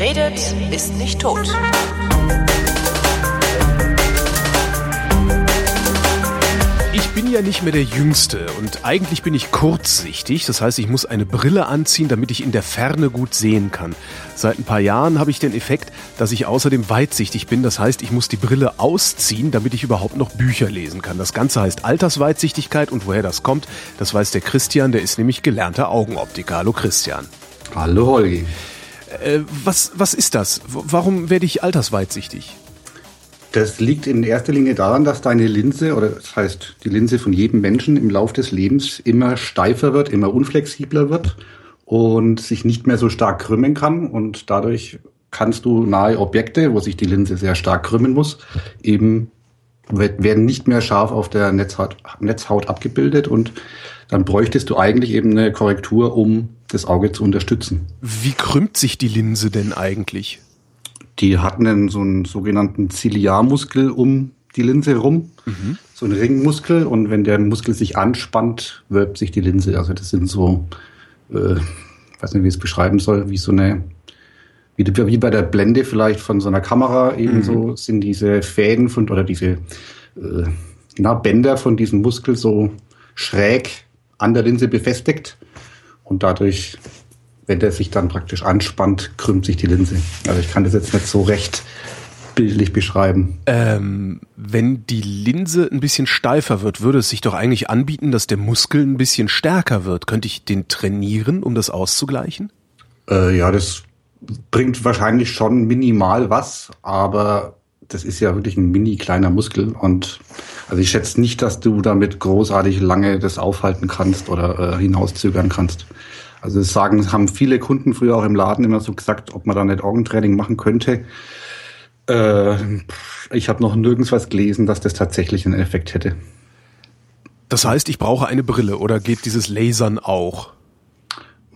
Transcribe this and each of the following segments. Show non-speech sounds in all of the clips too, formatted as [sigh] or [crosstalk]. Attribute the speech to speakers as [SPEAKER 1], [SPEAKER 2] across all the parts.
[SPEAKER 1] Wer redet, ist nicht tot.
[SPEAKER 2] Ich bin ja nicht mehr der Jüngste und eigentlich bin ich kurzsichtig. Das heißt, ich muss eine Brille anziehen, damit ich in der Ferne gut sehen kann. Seit ein paar Jahren habe ich den Effekt, dass ich außerdem weitsichtig bin. Das heißt, ich muss die Brille ausziehen, damit ich überhaupt noch Bücher lesen kann. Das Ganze heißt Altersweitsichtigkeit und woher das kommt, das weiß der Christian, der ist nämlich gelernter Augenoptiker. Hallo Christian.
[SPEAKER 3] Hallo Holgi.
[SPEAKER 2] Äh, was, was ist das? Warum werde ich altersweitsichtig?
[SPEAKER 3] Das liegt in erster Linie daran, dass deine Linse, oder das heißt die Linse von jedem Menschen im Laufe des Lebens immer steifer wird, immer unflexibler wird und sich nicht mehr so stark krümmen kann. Und dadurch kannst du nahe Objekte, wo sich die Linse sehr stark krümmen muss, eben werden nicht mehr scharf auf der Netzhaut, Netzhaut abgebildet und dann bräuchtest du eigentlich eben eine Korrektur, um das Auge zu unterstützen.
[SPEAKER 2] Wie krümmt sich die Linse denn eigentlich?
[SPEAKER 3] Die hatten einen, so einen sogenannten Ziliarmuskel um die Linse rum, mhm. so ein Ringmuskel. Und wenn der Muskel sich anspannt, wölbt sich die Linse. Also das sind so, äh, weiß nicht, wie ich es beschreiben soll, wie so eine, wie, wie bei der Blende vielleicht von so einer Kamera ebenso mhm. sind diese Fäden von, oder diese äh, na, Bänder von diesem Muskel so schräg an der Linse befestigt. Und dadurch wenn der sich dann praktisch anspannt, krümmt sich die Linse. Also ich kann das jetzt nicht so recht bildlich beschreiben.
[SPEAKER 2] Ähm, wenn die Linse ein bisschen steifer wird, würde es sich doch eigentlich anbieten, dass der Muskel ein bisschen stärker wird. Könnte ich den trainieren, um das auszugleichen?
[SPEAKER 3] Äh, ja, das bringt wahrscheinlich schon minimal was, aber das ist ja wirklich ein mini kleiner Muskel und also ich schätze nicht, dass du damit großartig lange das aufhalten kannst oder äh, hinauszögern kannst. Also das sagen, haben viele Kunden früher auch im Laden immer so gesagt, ob man da nicht Augentraining machen könnte. Äh, ich habe noch nirgends was gelesen, dass das tatsächlich einen Effekt hätte.
[SPEAKER 2] Das heißt, ich brauche eine Brille oder geht dieses Lasern auch?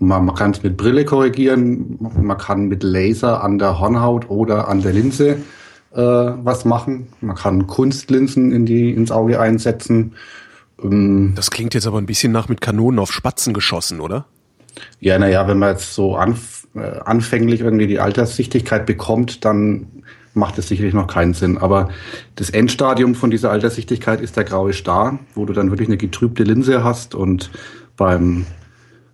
[SPEAKER 3] Man, man kann es mit Brille korrigieren, man kann mit Laser an der Hornhaut oder an der Linse äh, was machen. Man kann Kunstlinsen in die, ins Auge einsetzen.
[SPEAKER 2] Ähm, das klingt jetzt aber ein bisschen nach mit Kanonen auf Spatzen geschossen, oder?
[SPEAKER 3] Ja, naja, wenn man jetzt so anf äh, anfänglich irgendwie die Alterssichtigkeit bekommt, dann macht es sicherlich noch keinen Sinn. Aber das Endstadium von dieser Alterssichtigkeit ist der graue Star, wo du dann wirklich eine getrübte Linse hast und beim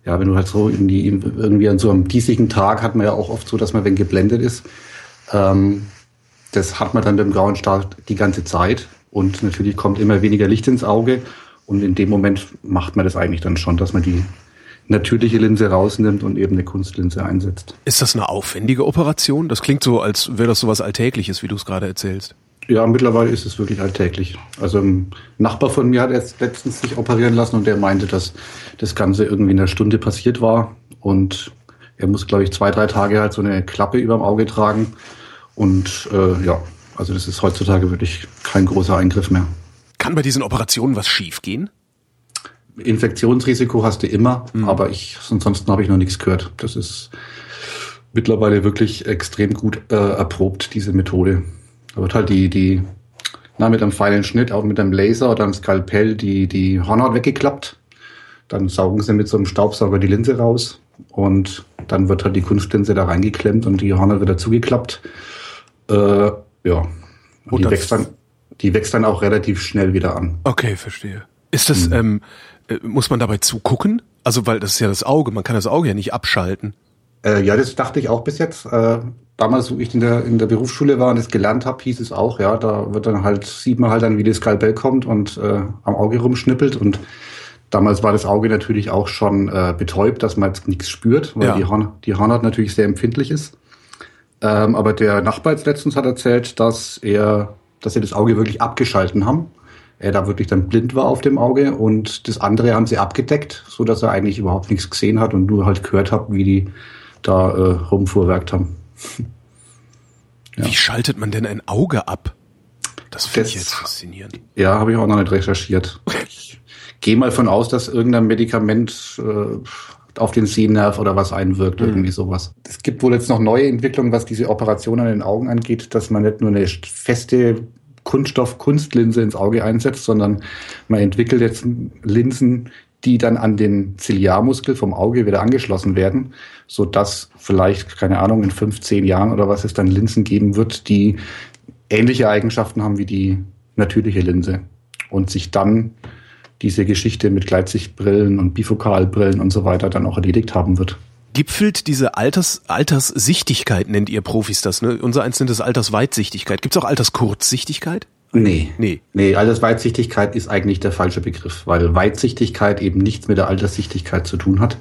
[SPEAKER 3] ja, wenn du halt so in die, irgendwie an so einem diesigen Tag hat man ja auch oft so, dass man wenn geblendet ist. Ähm, das hat man dann beim grauen Star die ganze Zeit und natürlich kommt immer weniger Licht ins Auge und in dem Moment macht man das eigentlich dann schon, dass man die natürliche Linse rausnimmt und eben eine Kunstlinse einsetzt.
[SPEAKER 2] Ist das eine aufwendige Operation? Das klingt so, als wäre das so was Alltägliches, wie du es gerade erzählst.
[SPEAKER 3] Ja, mittlerweile ist es wirklich alltäglich. Also ein Nachbar von mir hat erst letztens sich operieren lassen und der meinte, dass das Ganze irgendwie in einer Stunde passiert war und er muss, glaube ich, zwei, drei Tage halt so eine Klappe über dem Auge tragen und äh, ja, also das ist heutzutage wirklich kein großer Eingriff mehr.
[SPEAKER 2] Kann bei diesen Operationen was schiefgehen?
[SPEAKER 3] Infektionsrisiko hast du immer, mhm. aber ich, ansonsten habe ich noch nichts gehört. Das ist mittlerweile wirklich extrem gut äh, erprobt, diese Methode. Da wird halt die, die, na, mit einem feinen Schnitt, auch mit einem Laser oder einem Skalpell die, die Hornhaut weggeklappt. Dann saugen sie mit so einem Staubsauger die Linse raus und dann wird halt die Kunstlinse da reingeklemmt und die Hornhaut wieder zugeklappt. Äh, ja. Und die wächst dann, die wächst dann auch relativ schnell wieder an.
[SPEAKER 2] Okay, verstehe. Ist das, mhm. ähm, äh, muss man dabei zugucken? Also, weil das ist ja das Auge, man kann das Auge ja nicht abschalten.
[SPEAKER 3] Äh, ja, das dachte ich auch bis jetzt. Äh, damals, wo ich in der, in der Berufsschule war und das gelernt habe, hieß es auch, ja, da wird dann halt, sieht man halt dann, wie das Skalpell kommt und äh, am Auge rumschnippelt und Damals war das Auge natürlich auch schon äh, betäubt, dass man jetzt nichts spürt, weil ja. die, Horn, die Hornhaut natürlich sehr empfindlich ist. Ähm, aber der Nachbar jetzt letztens hat erzählt, dass er, dass sie das Auge wirklich abgeschalten haben er da wirklich dann blind war auf dem Auge und das andere haben sie abgedeckt, so dass er eigentlich überhaupt nichts gesehen hat und nur halt gehört hat, wie die da äh, rumfuhrwerkt haben. [laughs]
[SPEAKER 2] ja. Wie schaltet man denn ein Auge ab? Das finde ich jetzt faszinierend.
[SPEAKER 3] Ja, habe ich auch noch nicht recherchiert. Ich gehe mal von aus, dass irgendein Medikament äh, auf den Sehnerv oder was einwirkt, mhm. irgendwie sowas. Es gibt wohl jetzt noch neue Entwicklungen, was diese Operation an den Augen angeht, dass man nicht nur eine feste Kunststoff-Kunstlinse ins Auge einsetzt, sondern man entwickelt jetzt Linsen, die dann an den Ziliarmuskel vom Auge wieder angeschlossen werden, so dass vielleicht, keine Ahnung, in fünf, zehn Jahren oder was es dann Linsen geben wird, die ähnliche Eigenschaften haben wie die natürliche Linse und sich dann diese Geschichte mit Gleitsichtbrillen und Bifokalbrillen und so weiter dann auch erledigt haben wird.
[SPEAKER 2] Gipfelt diese Alters, Alterssichtigkeit, nennt ihr Profis das, ne? Unser eins nennt das Altersweitsichtigkeit. Gibt es auch Alterskurzsichtigkeit?
[SPEAKER 3] Nee. Nee. Nee, Altersweitsichtigkeit ist eigentlich der falsche Begriff, weil Weitsichtigkeit eben nichts mit der Alterssichtigkeit zu tun hat.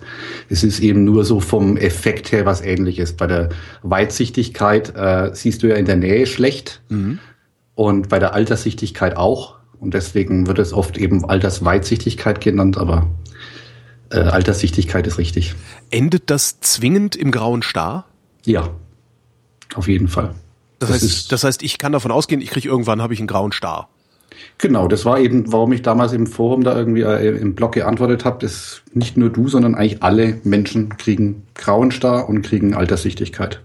[SPEAKER 3] Es ist eben nur so vom Effekt her was ähnliches. Bei der Weitsichtigkeit äh, siehst du ja in der Nähe schlecht mhm. und bei der Alterssichtigkeit auch. Und deswegen wird es oft eben Altersweitsichtigkeit genannt, aber äh, Alterssichtigkeit ist richtig.
[SPEAKER 2] Endet das zwingend im grauen Star?
[SPEAKER 3] Ja, auf jeden Fall.
[SPEAKER 2] Das, das heißt, das heißt, ich kann davon ausgehen, ich kriege irgendwann habe ich einen grauen Star.
[SPEAKER 3] Genau, das war eben, warum ich damals im Forum da irgendwie äh, im Blog geantwortet habe, dass nicht nur du, sondern eigentlich alle Menschen kriegen grauen Star und kriegen Alterssichtigkeit.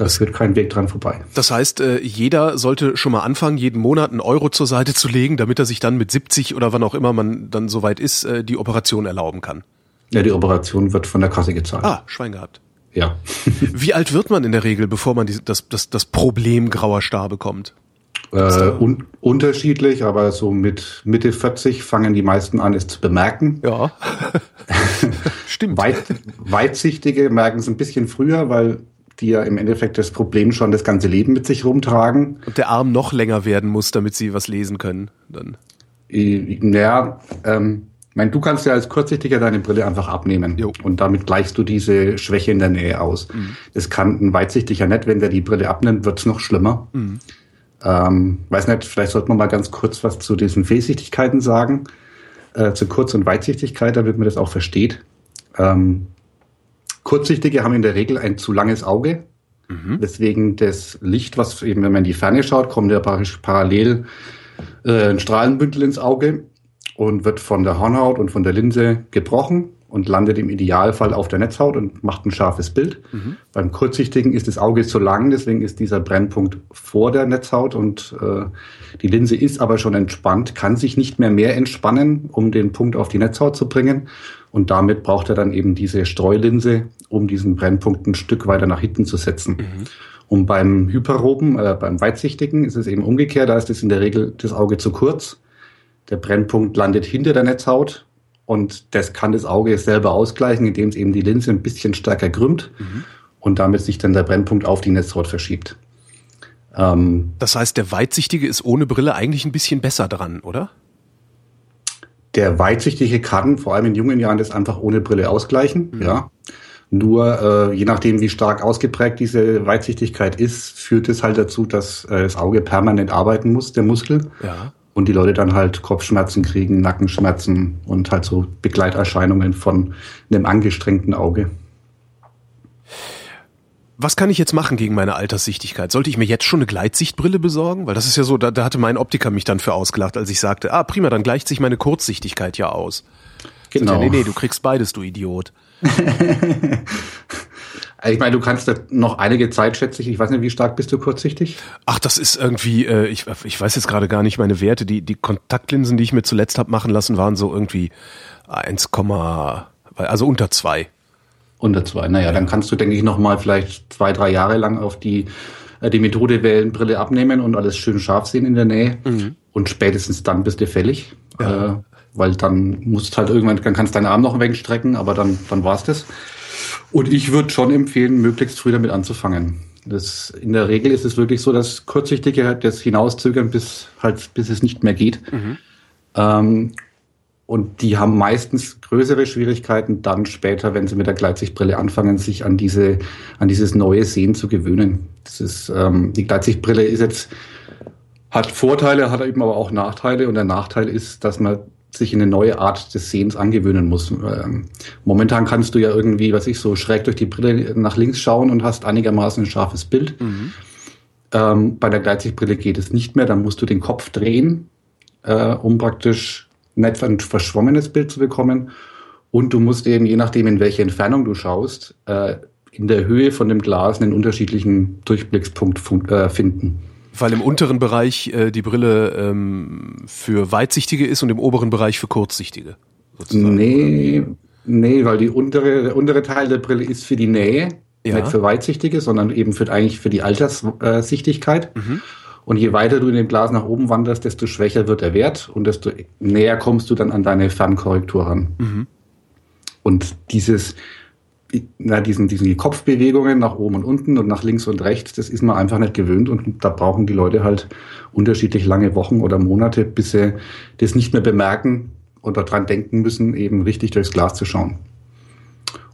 [SPEAKER 3] Das führt kein Weg dran vorbei.
[SPEAKER 2] Das heißt, äh, jeder sollte schon mal anfangen, jeden Monat einen Euro zur Seite zu legen, damit er sich dann mit 70 oder wann auch immer man dann soweit ist, äh, die Operation erlauben kann.
[SPEAKER 3] Ja, die Operation wird von der Kasse gezahlt.
[SPEAKER 2] Ah, Schwein gehabt.
[SPEAKER 3] Ja. [laughs]
[SPEAKER 2] Wie alt wird man in der Regel, bevor man die, das, das, das Problem grauer Star bekommt?
[SPEAKER 3] Äh, un unterschiedlich, aber so mit Mitte 40 fangen die meisten an, es zu bemerken.
[SPEAKER 2] Ja. [laughs] [laughs] Stimmt.
[SPEAKER 3] Weit, Weitsichtige merken es ein bisschen früher, weil die ja im Endeffekt das Problem schon das ganze Leben mit sich rumtragen.
[SPEAKER 2] Und der Arm noch länger werden muss, damit sie was lesen können. Dann.
[SPEAKER 3] Naja, ähm, mein, du kannst ja als Kurzsichtiger deine Brille einfach abnehmen jo. und damit gleichst du diese Schwäche in der Nähe aus. Mhm. Das kann ein Weitsichtiger nicht, wenn der die Brille abnimmt, wird's noch schlimmer. Mhm. Ähm, weiß nicht, vielleicht sollte man mal ganz kurz was zu diesen Fehlsichtigkeiten sagen, äh, zu Kurz- und Weitsichtigkeit, damit man das auch versteht. Ähm, Kurzsichtige haben in der Regel ein zu langes Auge. Mhm. Deswegen das Licht, was eben, wenn man in die Ferne schaut, kommt ja parallel äh, ein Strahlenbündel ins Auge und wird von der Hornhaut und von der Linse gebrochen und landet im Idealfall auf der Netzhaut und macht ein scharfes Bild. Mhm. Beim Kurzsichtigen ist das Auge zu lang, deswegen ist dieser Brennpunkt vor der Netzhaut und äh, die Linse ist aber schon entspannt, kann sich nicht mehr mehr entspannen, um den Punkt auf die Netzhaut zu bringen. Und damit braucht er dann eben diese Streulinse, um diesen Brennpunkt ein Stück weiter nach hinten zu setzen. Mhm. Und beim Hyperopen, äh, beim Weitsichtigen ist es eben umgekehrt, da ist es in der Regel das Auge zu kurz. Der Brennpunkt landet hinter der Netzhaut und das kann das Auge selber ausgleichen, indem es eben die Linse ein bisschen stärker krümmt mhm. und damit sich dann der Brennpunkt auf die Netzhaut verschiebt.
[SPEAKER 2] Ähm, das heißt, der Weitsichtige ist ohne Brille eigentlich ein bisschen besser dran, oder?
[SPEAKER 3] Der Weitsichtige kann vor allem in jungen Jahren das einfach ohne Brille ausgleichen, mhm. ja. Nur äh, je nachdem, wie stark ausgeprägt diese Weitsichtigkeit ist, führt es halt dazu, dass äh, das Auge permanent arbeiten muss, der Muskel. Ja und die Leute dann halt Kopfschmerzen kriegen, Nackenschmerzen und halt so Begleiterscheinungen von einem angestrengten Auge.
[SPEAKER 2] Was kann ich jetzt machen gegen meine Alterssichtigkeit? Sollte ich mir jetzt schon eine Gleitsichtbrille besorgen? Weil das ist ja so, da, da hatte mein Optiker mich dann für ausgelacht, als ich sagte, ah prima, dann gleicht sich meine Kurzsichtigkeit ja aus. Genau. Ja, nee, nee, du kriegst beides, du Idiot. [laughs]
[SPEAKER 3] Ich meine, du kannst da noch einige Zeit, schätze ich, ich weiß nicht, wie stark bist du kurzsichtig?
[SPEAKER 2] Ach, das ist irgendwie, äh, ich, ich weiß jetzt gerade gar nicht meine Werte. Die, die Kontaktlinsen, die ich mir zuletzt habe machen lassen, waren so irgendwie 1, also unter zwei.
[SPEAKER 3] Unter zwei, naja, ja. dann kannst du, denke ich, noch mal vielleicht zwei, drei Jahre lang auf die, äh, die Methode wählen, Brille abnehmen und alles schön scharf sehen in der Nähe. Mhm. Und spätestens dann bist du fällig. Ja. Äh, weil dann musst halt irgendwann, dann kannst deinen Arm noch wegstrecken, aber dann, dann war's das. Und ich würde schon empfehlen, möglichst früh damit anzufangen. Das, in der Regel ist es wirklich so, dass Kurzsichtige halt das hinauszögern, bis halt, bis es nicht mehr geht. Mhm. Ähm, und die haben meistens größere Schwierigkeiten dann später, wenn sie mit der Gleitsichtbrille anfangen, sich an diese, an dieses neue Sehen zu gewöhnen. Das ist, ähm, die Gleitsichtbrille ist jetzt, hat Vorteile, hat eben aber auch Nachteile. Und der Nachteil ist, dass man sich in eine neue Art des Sehens angewöhnen muss. Ähm, momentan kannst du ja irgendwie, was ich so schräg durch die Brille nach links schauen und hast einigermaßen ein scharfes Bild. Mhm. Ähm, bei der Gleitsichtbrille geht es nicht mehr, dann musst du den Kopf drehen, äh, um praktisch nicht ein verschwommenes Bild zu bekommen. Und du musst eben, je nachdem, in welche Entfernung du schaust, äh, in der Höhe von dem Glas einen unterschiedlichen Durchblickspunkt äh, finden
[SPEAKER 2] weil im unteren Bereich äh, die Brille ähm, für Weitsichtige ist und im oberen Bereich für Kurzsichtige.
[SPEAKER 3] Sozusagen. Nee, nee, weil die untere, der untere Teil der Brille ist für die Nähe, ja. nicht für Weitsichtige, sondern eben für, eigentlich für die Alterssichtigkeit. Mhm. Und je weiter du in dem Glas nach oben wanderst, desto schwächer wird der Wert und desto näher kommst du dann an deine Fernkorrektur ran. Mhm. Und dieses, na, diesen, diesen Kopfbewegungen nach oben und unten und nach links und rechts, das ist man einfach nicht gewöhnt und da brauchen die Leute halt unterschiedlich lange Wochen oder Monate, bis sie das nicht mehr bemerken und daran denken müssen, eben richtig durchs Glas zu schauen.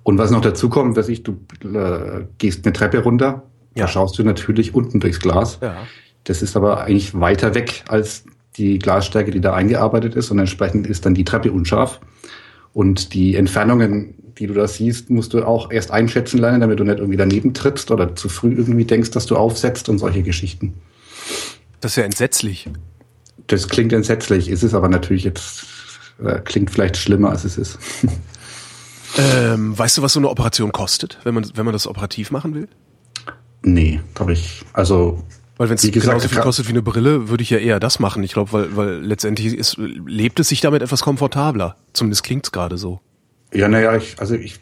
[SPEAKER 3] Und was noch dazu kommt, dass ich, du äh, gehst eine Treppe runter, ja. da schaust du natürlich unten durchs Glas. Ja. Das ist aber eigentlich weiter weg als die Glasstärke, die da eingearbeitet ist und entsprechend ist dann die Treppe unscharf. Und die Entfernungen, die du da siehst, musst du auch erst einschätzen lernen, damit du nicht irgendwie daneben trittst oder zu früh irgendwie denkst, dass du aufsetzt und solche Geschichten.
[SPEAKER 2] Das ist ja entsetzlich.
[SPEAKER 3] Das klingt entsetzlich, ist es aber natürlich jetzt, äh, klingt vielleicht schlimmer, als es ist. [laughs]
[SPEAKER 2] Ähm, weißt du, was so eine Operation kostet, wenn man, wenn man das operativ machen will?
[SPEAKER 3] Nee, glaube ich. Also
[SPEAKER 2] weil wenn es genauso viel kostet wie eine Brille, würde ich ja eher das machen. Ich glaube, weil, weil letztendlich ist, lebt es sich damit etwas komfortabler. Zumindest klingt es gerade so.
[SPEAKER 3] Ja, naja, ich, also ich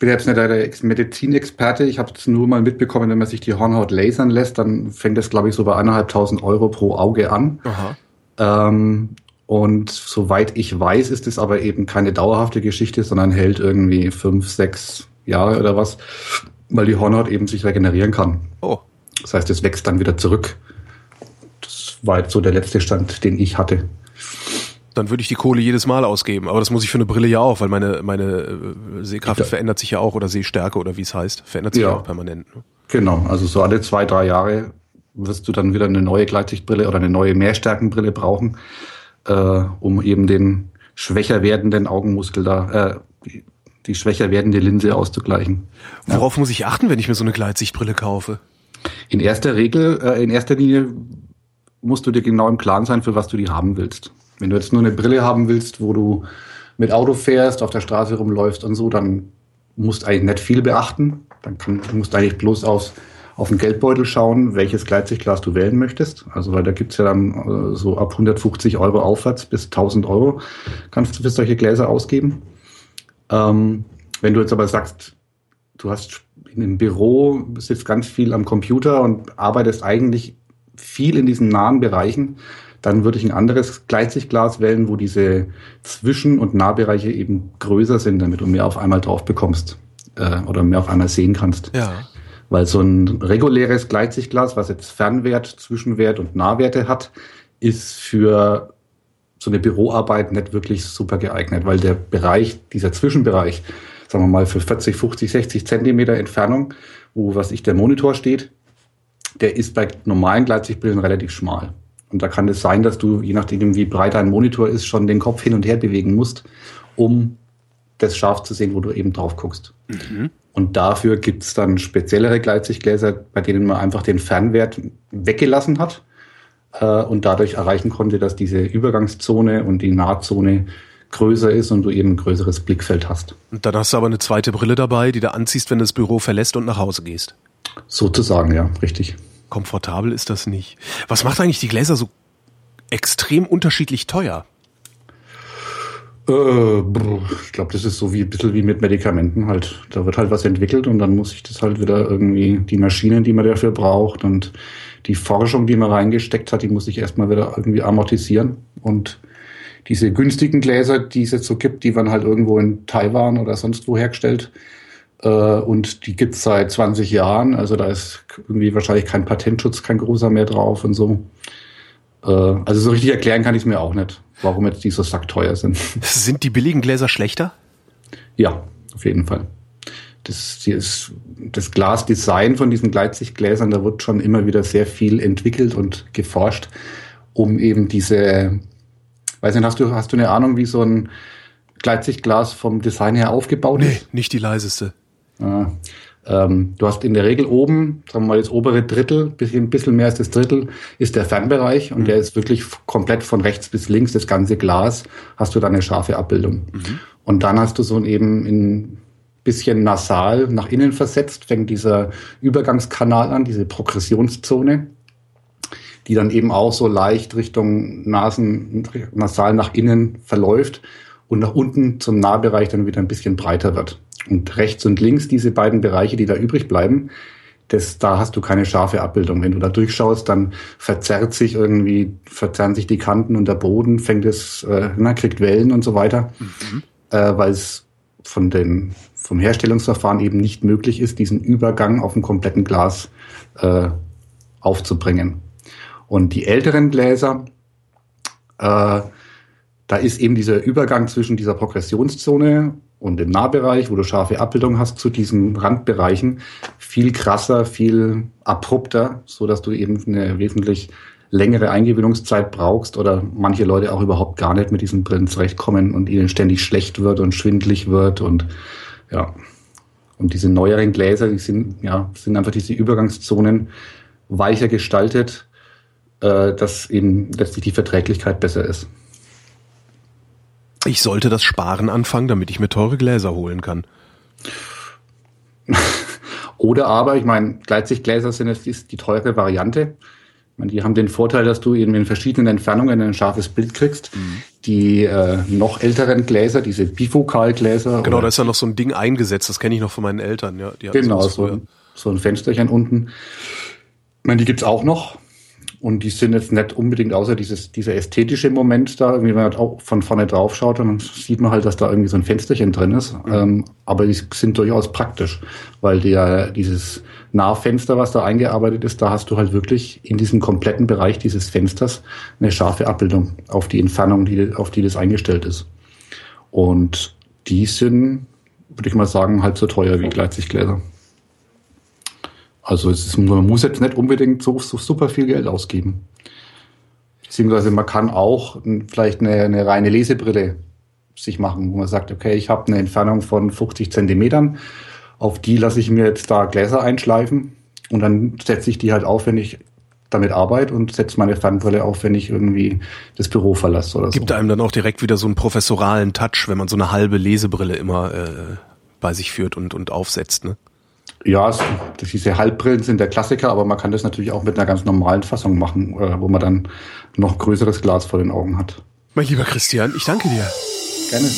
[SPEAKER 3] bin jetzt nicht der Medizinexperte. Ich habe es nur mal mitbekommen, wenn man sich die Hornhaut lasern lässt, dann fängt das, glaube ich, so bei eineinhalbtausend Euro pro Auge an. Aha. Ähm, und soweit ich weiß, ist es aber eben keine dauerhafte Geschichte, sondern hält irgendwie fünf, sechs Jahre oder was, weil die Hornhaut eben sich regenerieren kann. Oh. Das heißt, es wächst dann wieder zurück. Das war jetzt so der letzte Stand, den ich hatte.
[SPEAKER 2] Dann würde ich die Kohle jedes Mal ausgeben. Aber das muss ich für eine Brille ja auch, weil meine, meine äh, Sehkraft ja. verändert sich ja auch oder Sehstärke oder wie es heißt, verändert sich ja, auch permanent. Ne?
[SPEAKER 3] Genau, also so alle zwei, drei Jahre wirst du dann wieder eine neue Gleitsichtbrille oder eine neue Mehrstärkenbrille brauchen, äh, um eben den schwächer werdenden Augenmuskel da, äh, die, die schwächer werdende Linse auszugleichen.
[SPEAKER 2] Worauf ja. muss ich achten, wenn ich mir so eine Gleitsichtbrille kaufe?
[SPEAKER 3] In erster Regel, äh, in erster Linie musst du dir genau im Klaren sein, für was du die haben willst. Wenn du jetzt nur eine Brille haben willst, wo du mit Auto fährst, auf der Straße rumläufst und so, dann musst du eigentlich nicht viel beachten. Dann kann, musst eigentlich bloß aufs, auf den Geldbeutel schauen, welches Gleitsichtglas du wählen möchtest. Also, weil da gibt's ja dann äh, so ab 150 Euro aufwärts bis 1000 Euro kannst du für solche Gläser ausgeben. Ähm, wenn du jetzt aber sagst, du hast in einem Büro, sitzt ganz viel am Computer und arbeitest eigentlich viel in diesen nahen Bereichen, dann würde ich ein anderes Gleitsichtglas wählen, wo diese Zwischen- und Nahbereiche eben größer sind, damit du mehr auf einmal drauf bekommst äh, oder mehr auf einmal sehen kannst. Ja. Weil so ein reguläres Gleitsichtglas, was jetzt Fernwert, Zwischenwert und Nahwerte hat, ist für so eine Büroarbeit nicht wirklich super geeignet, weil der Bereich, dieser Zwischenbereich, sagen wir mal, für 40, 50, 60 Zentimeter Entfernung, wo, was ich, der Monitor steht, der ist bei normalen Gleitsichtbrillen relativ schmal. Und da kann es sein, dass du, je nachdem, wie breit dein Monitor ist, schon den Kopf hin und her bewegen musst, um das scharf zu sehen, wo du eben drauf guckst. Mhm. Und dafür gibt es dann speziellere Gleitsichtgläser, bei denen man einfach den Fernwert weggelassen hat äh, und dadurch erreichen konnte, dass diese Übergangszone und die Nahzone größer ist und du eben ein größeres Blickfeld hast.
[SPEAKER 2] Und dann hast du aber eine zweite Brille dabei, die du anziehst, wenn du das Büro verlässt und nach Hause gehst.
[SPEAKER 3] Sozusagen, ja, richtig.
[SPEAKER 2] Komfortabel ist das nicht. Was macht eigentlich die Gläser so extrem unterschiedlich teuer?
[SPEAKER 3] Äh, ich glaube, das ist so wie ein bisschen wie mit Medikamenten halt. Da wird halt was entwickelt und dann muss ich das halt wieder irgendwie, die Maschinen, die man dafür braucht und die Forschung, die man reingesteckt hat, die muss ich erstmal wieder irgendwie amortisieren. Und diese günstigen Gläser, die es jetzt so gibt, die werden halt irgendwo in Taiwan oder sonst wo hergestellt. Äh, und die gibt's seit 20 Jahren. Also da ist irgendwie wahrscheinlich kein Patentschutz, kein großer mehr drauf und so. Äh, also so richtig erklären kann ich es mir auch nicht, warum jetzt die so sackteuer sind. [laughs]
[SPEAKER 2] Sind die billigen Gläser schlechter?
[SPEAKER 3] Ja, auf jeden Fall. Das, das, das Glasdesign von diesen Gleitsichtgläsern, da wird schon immer wieder sehr viel entwickelt und geforscht, um eben diese Weiß nicht, hast du, hast du eine Ahnung, wie so ein Gleitsichtglas vom Design her aufgebaut nee, ist?
[SPEAKER 2] Nee, nicht die leiseste.
[SPEAKER 3] Ja. Ähm, du hast in der Regel oben, sagen wir mal, das obere Drittel, bisschen, bisschen mehr als das Drittel, ist der Fernbereich und mhm. der ist wirklich komplett von rechts bis links, das ganze Glas, hast du da eine scharfe Abbildung. Mhm. Und dann hast du so eben in bisschen nasal nach innen versetzt, fängt dieser Übergangskanal an, diese Progressionszone die dann eben auch so leicht Richtung Nasen, nasal nach innen verläuft und nach unten zum Nahbereich dann wieder ein bisschen breiter wird. Und rechts und links diese beiden Bereiche, die da übrig bleiben, das, da hast du keine scharfe Abbildung. Wenn du da durchschaust, dann verzerrt sich irgendwie, verzerren sich die Kanten und der Boden, fängt es, äh, na, kriegt Wellen und so weiter, mhm. äh, weil es von den, vom Herstellungsverfahren eben nicht möglich ist, diesen Übergang auf dem kompletten Glas äh, aufzubringen. Und die älteren Gläser, äh, da ist eben dieser Übergang zwischen dieser Progressionszone und im Nahbereich, wo du scharfe Abbildung hast, zu diesen Randbereichen viel krasser, viel abrupter, so dass du eben eine wesentlich längere Eingewöhnungszeit brauchst oder manche Leute auch überhaupt gar nicht mit diesen Brillen zurechtkommen und ihnen ständig schlecht wird und schwindlig wird und ja. Und diese neueren Gläser, die sind, ja, sind einfach diese Übergangszonen weicher gestaltet, äh, dass eben letztlich die Verträglichkeit besser ist.
[SPEAKER 2] Ich sollte das Sparen anfangen, damit ich mir teure Gläser holen kann. [laughs]
[SPEAKER 3] Oder aber, ich meine, Gleitsichtgläser sind jetzt die teure Variante. Ich meine, die haben den Vorteil, dass du eben in verschiedenen Entfernungen ein scharfes Bild kriegst. Mhm. Die äh, noch älteren Gläser, diese Bifokalgläser.
[SPEAKER 2] Genau, da ist ja noch so ein Ding eingesetzt, das kenne ich noch von meinen Eltern. Ja,
[SPEAKER 3] die genau, so ein, so ein Fensterchen unten. Ich meine, die gibt's auch noch. Und die sind jetzt nicht unbedingt außer dieses, dieser ästhetische Moment da, irgendwie, wenn man halt auch von vorne drauf schaut, dann sieht man halt, dass da irgendwie so ein Fensterchen drin ist. Mhm. Ähm, aber die sind durchaus praktisch, weil der, dieses Nahfenster, was da eingearbeitet ist, da hast du halt wirklich in diesem kompletten Bereich dieses Fensters eine scharfe Abbildung auf die Entfernung, die, auf die das eingestellt ist. Und die sind, würde ich mal sagen, halb so teuer wie Gleitsichtgläser. Also ist, man muss jetzt nicht unbedingt so, so super viel Geld ausgeben. Beziehungsweise man kann auch vielleicht eine, eine reine Lesebrille sich machen, wo man sagt, okay, ich habe eine Entfernung von 50 Zentimetern, auf die lasse ich mir jetzt da Gläser einschleifen und dann setze ich die halt auf, wenn ich damit arbeite und setze meine Fernbrille auf, wenn ich irgendwie das Büro verlasse oder
[SPEAKER 2] Gibt
[SPEAKER 3] so.
[SPEAKER 2] einem dann auch direkt wieder so einen professoralen Touch, wenn man so eine halbe Lesebrille immer äh, bei sich führt und, und aufsetzt, ne?
[SPEAKER 3] Ja, diese Halbbrillen sind der Klassiker, aber man kann das natürlich auch mit einer ganz normalen Fassung machen, äh, wo man dann noch größeres Glas vor den Augen hat.
[SPEAKER 2] Mein lieber Christian, ich danke dir.
[SPEAKER 3] Gerne.